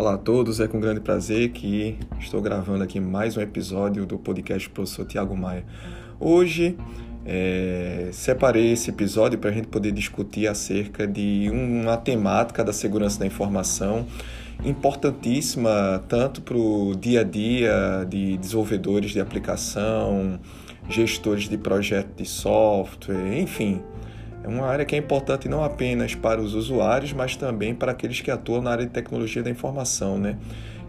Olá a todos, é com grande prazer que estou gravando aqui mais um episódio do podcast do professor Tiago Maia. Hoje é, separei esse episódio para a gente poder discutir acerca de uma temática da segurança da informação importantíssima tanto para o dia a dia de desenvolvedores de aplicação, gestores de projeto de software, enfim, é uma área que é importante não apenas para os usuários, mas também para aqueles que atuam na área de tecnologia da informação, né?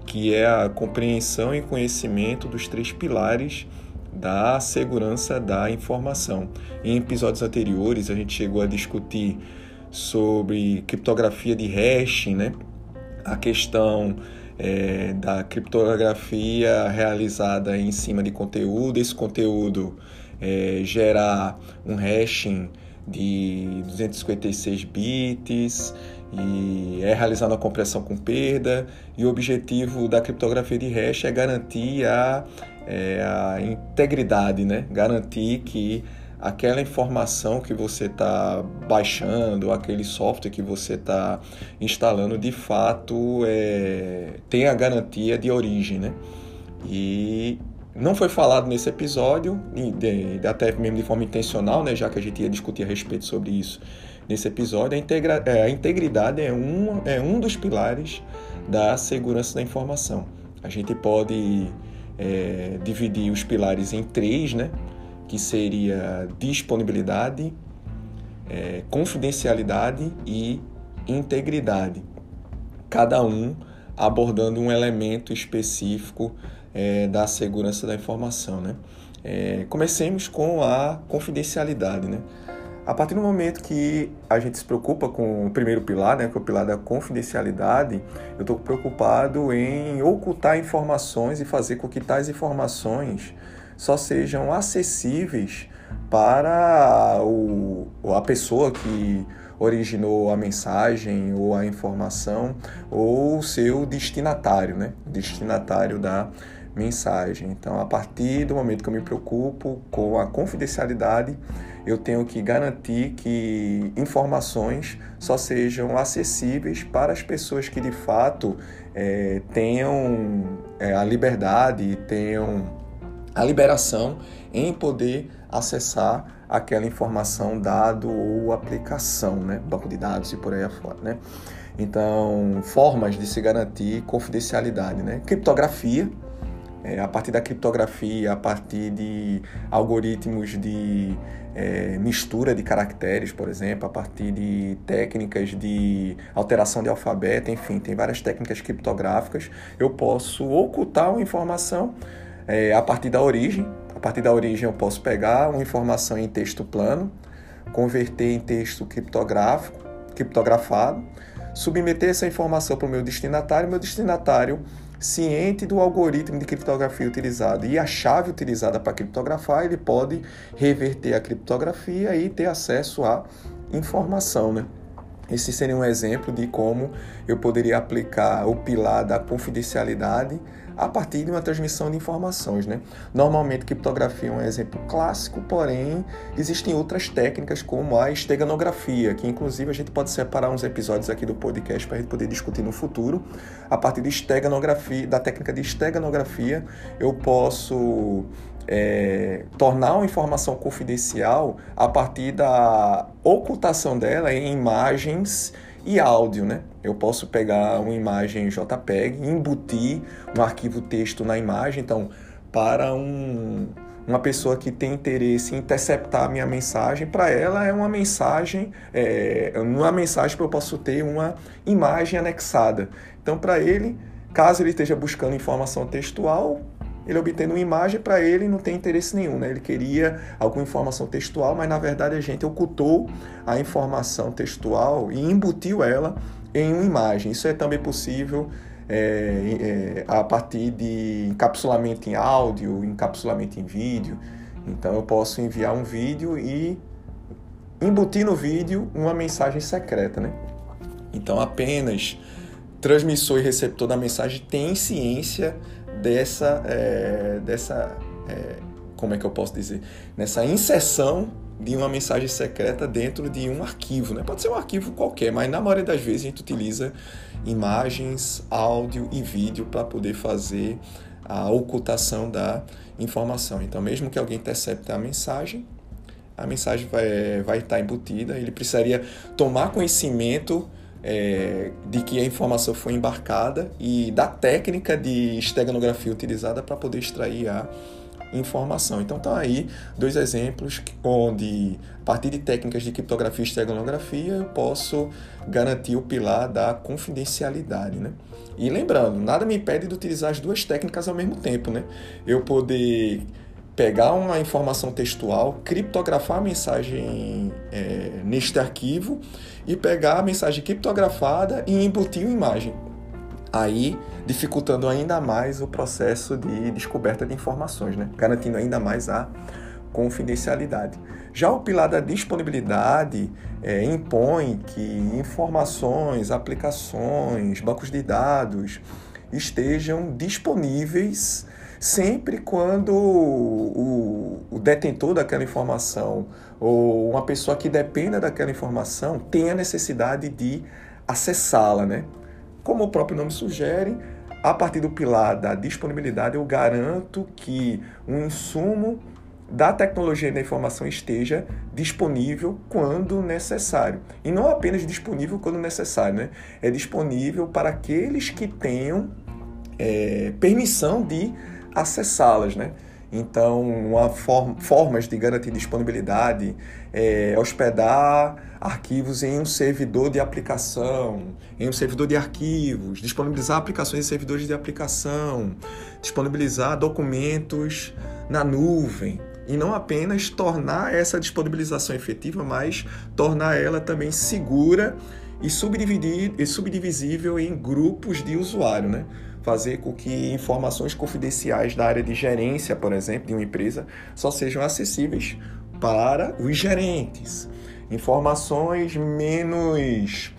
que é a compreensão e conhecimento dos três pilares da segurança da informação. Em episódios anteriores, a gente chegou a discutir sobre criptografia de hashing, né? a questão é, da criptografia realizada em cima de conteúdo, esse conteúdo é, gerar um hashing de 256 bits e é realizada uma compressão com perda e o objetivo da criptografia de hash é garantir a, é, a integridade, né? garantir que aquela informação que você está baixando, aquele software que você está instalando, de fato é, tem a garantia de origem. Né? E não foi falado nesse episódio, até mesmo de forma intencional, né, já que a gente ia discutir a respeito sobre isso nesse episódio. A, integra, é, a integridade é um, é um dos pilares da segurança da informação. A gente pode é, dividir os pilares em três, né, que seria disponibilidade, é, confidencialidade e integridade. Cada um abordando um elemento específico é, da segurança da informação. Né? É, comecemos com a confidencialidade. Né? A partir do momento que a gente se preocupa com o primeiro pilar, né, que é o pilar da confidencialidade, eu estou preocupado em ocultar informações e fazer com que tais informações só sejam acessíveis para o, a pessoa que originou a mensagem ou a informação ou o seu destinatário, né? Destinatário da mensagem. Então, a partir do momento que eu me preocupo com a confidencialidade, eu tenho que garantir que informações só sejam acessíveis para as pessoas que de fato é, tenham é, a liberdade, tenham a liberação em poder acessar aquela informação, dado ou aplicação, né? banco de dados e por aí afora. Né? Então, formas de se garantir confidencialidade, né? criptografia, é, a partir da criptografia, a partir de algoritmos de é, mistura de caracteres, por exemplo, a partir de técnicas de alteração de alfabeto, enfim, tem várias técnicas criptográficas. Eu posso ocultar uma informação é, a partir da origem. Partir da origem, eu posso pegar uma informação em texto plano, converter em texto criptográfico, criptografado, submeter essa informação para o meu destinatário. Meu destinatário ciente do algoritmo de criptografia utilizado e a chave utilizada para criptografar, ele pode reverter a criptografia e ter acesso à informação, né? Esse seria um exemplo de como eu poderia aplicar o pilar da confidencialidade a partir de uma transmissão de informações. Né? Normalmente, criptografia é um exemplo clássico, porém, existem outras técnicas como a esteganografia, que inclusive a gente pode separar uns episódios aqui do podcast para a gente poder discutir no futuro. A partir de esteganografia, da técnica de esteganografia, eu posso é, tornar uma informação confidencial a partir da ocultação dela em imagens e áudio, né? Eu posso pegar uma imagem JPEG, embutir um arquivo texto na imagem. Então, para um, uma pessoa que tem interesse em interceptar a minha mensagem, para ela é uma mensagem, é, numa mensagem eu posso ter uma imagem anexada. Então, para ele, caso ele esteja buscando informação textual, ele obtendo uma imagem para ele não tem interesse nenhum, né? Ele queria alguma informação textual, mas na verdade a gente ocultou a informação textual e embutiu ela em uma imagem. Isso é também possível é, é, a partir de encapsulamento em áudio, encapsulamento em vídeo. Então eu posso enviar um vídeo e embutir no vídeo uma mensagem secreta, né? Então apenas transmissor e receptor da mensagem tem ciência dessa, é, dessa é, como é que eu posso dizer, nessa inserção de uma mensagem secreta dentro de um arquivo. Né? Pode ser um arquivo qualquer, mas na maioria das vezes a gente utiliza imagens, áudio e vídeo para poder fazer a ocultação da informação. Então, mesmo que alguém intercepte a mensagem, a mensagem vai, vai estar embutida, ele precisaria tomar conhecimento é, de que a informação foi embarcada e da técnica de esteganografia utilizada para poder extrair a informação. Então tá aí dois exemplos onde, a partir de técnicas de criptografia e esteganografia, eu posso garantir o pilar da confidencialidade. Né? E lembrando, nada me impede de utilizar as duas técnicas ao mesmo tempo. Né? Eu poder pegar uma informação textual, criptografar a mensagem é, neste arquivo e pegar a mensagem criptografada e embutir uma imagem. Aí dificultando ainda mais o processo de descoberta de informações, né? garantindo ainda mais a confidencialidade. Já o pilar da disponibilidade é, impõe que informações, aplicações, bancos de dados estejam disponíveis sempre quando o, o, detentor daquela informação ou uma pessoa que dependa daquela informação tenha necessidade de acessá-la, né? Como o próprio nome sugere, a partir do pilar da disponibilidade, eu garanto que um insumo da tecnologia e da informação esteja disponível quando necessário. E não apenas disponível quando necessário, né? É disponível para aqueles que tenham é, permissão de acessá-las, né? Então, uma form, formas de garantir disponibilidade é hospedar arquivos em um servidor de aplicação, em um servidor de arquivos, disponibilizar aplicações em servidores de aplicação, disponibilizar documentos na nuvem. E não apenas tornar essa disponibilização efetiva, mas tornar ela também segura e, e subdivisível em grupos de usuário, né? Fazer com que informações confidenciais da área de gerência, por exemplo, de uma empresa, só sejam acessíveis para os gerentes. Informações menos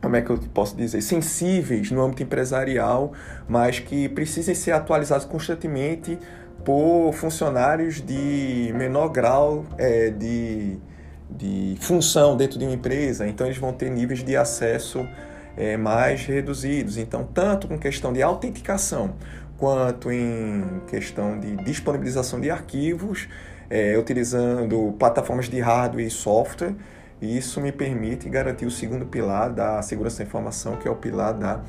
como é que eu posso dizer, sensíveis no âmbito empresarial, mas que precisem ser atualizados constantemente por funcionários de menor grau é, de, de função dentro de uma empresa. Então, eles vão ter níveis de acesso é, mais reduzidos. Então, tanto com questão de autenticação quanto em questão de disponibilização de arquivos, é, utilizando plataformas de hardware e software, isso me permite garantir o segundo pilar da segurança da informação, que é o pilar da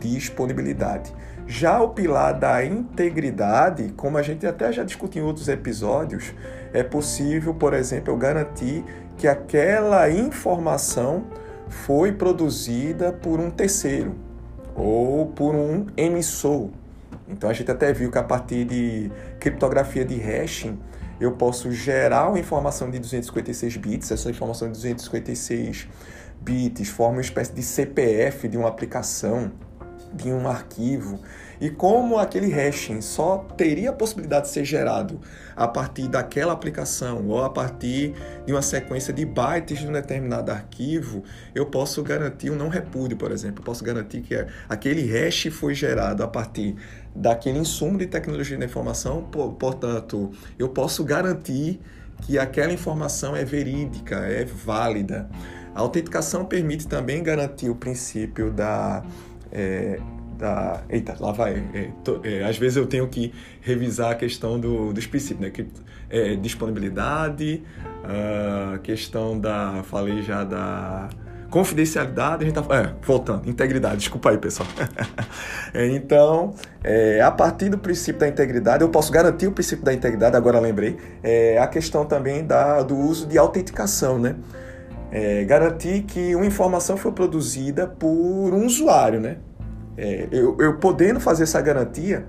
disponibilidade. Já o pilar da integridade, como a gente até já discutiu em outros episódios, é possível, por exemplo, eu garantir que aquela informação foi produzida por um terceiro ou por um emissor. Então a gente até viu que a partir de criptografia de hashing eu posso gerar uma informação de 256 bits, essa informação de 256 bits forma uma espécie de CPF de uma aplicação, de um arquivo. E como aquele hashing só teria a possibilidade de ser gerado a partir daquela aplicação ou a partir de uma sequência de bytes de um determinado arquivo, eu posso garantir um não repúdio, por exemplo. Eu posso garantir que aquele hash foi gerado a partir daquele insumo de tecnologia da informação, portanto, eu posso garantir que aquela informação é verídica, é válida. A autenticação permite também garantir o princípio da é, da. Eita, lá vai. É, tô, é, às vezes eu tenho que revisar a questão do, dos princípios, né? Que, é, disponibilidade, a questão da. Falei já da. Confidencialidade, a gente tá. É, voltando, integridade, desculpa aí, pessoal. É, então, é, a partir do princípio da integridade, eu posso garantir o princípio da integridade, agora lembrei, é, a questão também da, do uso de autenticação, né? É, garantir que uma informação foi produzida por um usuário, né? é, eu, eu, podendo fazer essa garantia,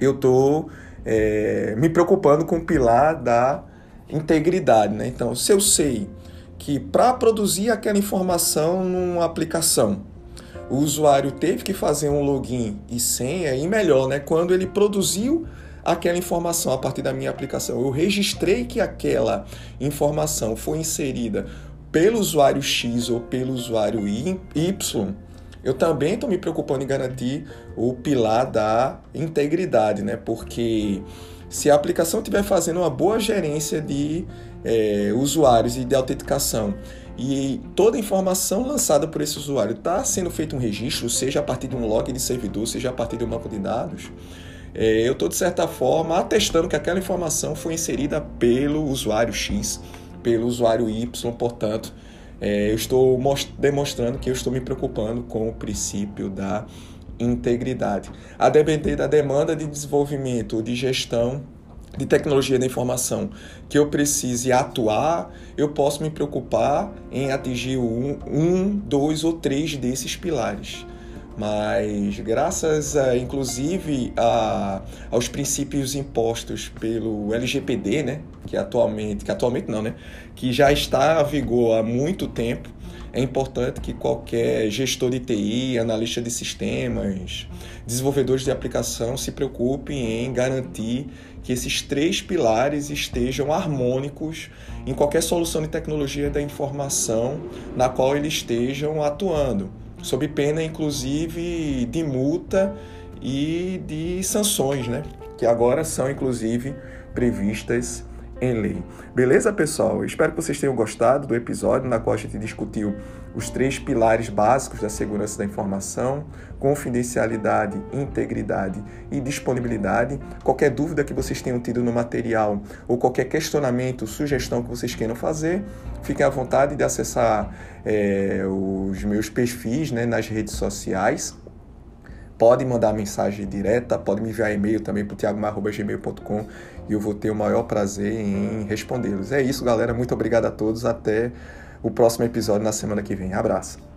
eu estou é, me preocupando com o pilar da integridade. Né? Então, se eu sei que para produzir aquela informação numa aplicação, o usuário teve que fazer um login e senha, e melhor, né? quando ele produziu aquela informação a partir da minha aplicação, eu registrei que aquela informação foi inserida pelo usuário X ou pelo usuário Y, eu também estou me preocupando em garantir o pilar da integridade, né? Porque se a aplicação estiver fazendo uma boa gerência de é, usuários e de autenticação e toda a informação lançada por esse usuário está sendo feito um registro, seja a partir de um log de servidor, seja a partir de um banco de dados, é, eu estou, de certa forma, atestando que aquela informação foi inserida pelo usuário X, pelo usuário Y, portanto, é, eu estou demonstrando que eu estou me preocupando com o princípio da integridade. A depender da demanda de desenvolvimento, de gestão de tecnologia da informação que eu precise atuar, eu posso me preocupar em atingir um, um dois ou três desses pilares. Mas graças, a, inclusive, a, aos princípios impostos pelo LGPD, né, que atualmente, que atualmente não, né, que já está a vigor há muito tempo, é importante que qualquer gestor de TI, analista de sistemas, desenvolvedores de aplicação se preocupem em garantir que esses três pilares estejam harmônicos em qualquer solução de tecnologia da informação na qual eles estejam atuando, sob pena inclusive de multa e de sanções, né? que agora são inclusive previstas em lei. Beleza, pessoal? espero que vocês tenham gostado do episódio na qual a gente discutiu os três pilares básicos da segurança da informação: confidencialidade, integridade e disponibilidade. Qualquer dúvida que vocês tenham tido no material ou qualquer questionamento, sugestão que vocês queiram fazer, fiquem à vontade de acessar é, os meus perfis né, nas redes sociais pode mandar mensagem direta, pode me enviar e-mail também para o thiagomar.gmail.com e eu vou ter o maior prazer em respondê-los. É isso, galera. Muito obrigado a todos. Até o próximo episódio na semana que vem. Abraço.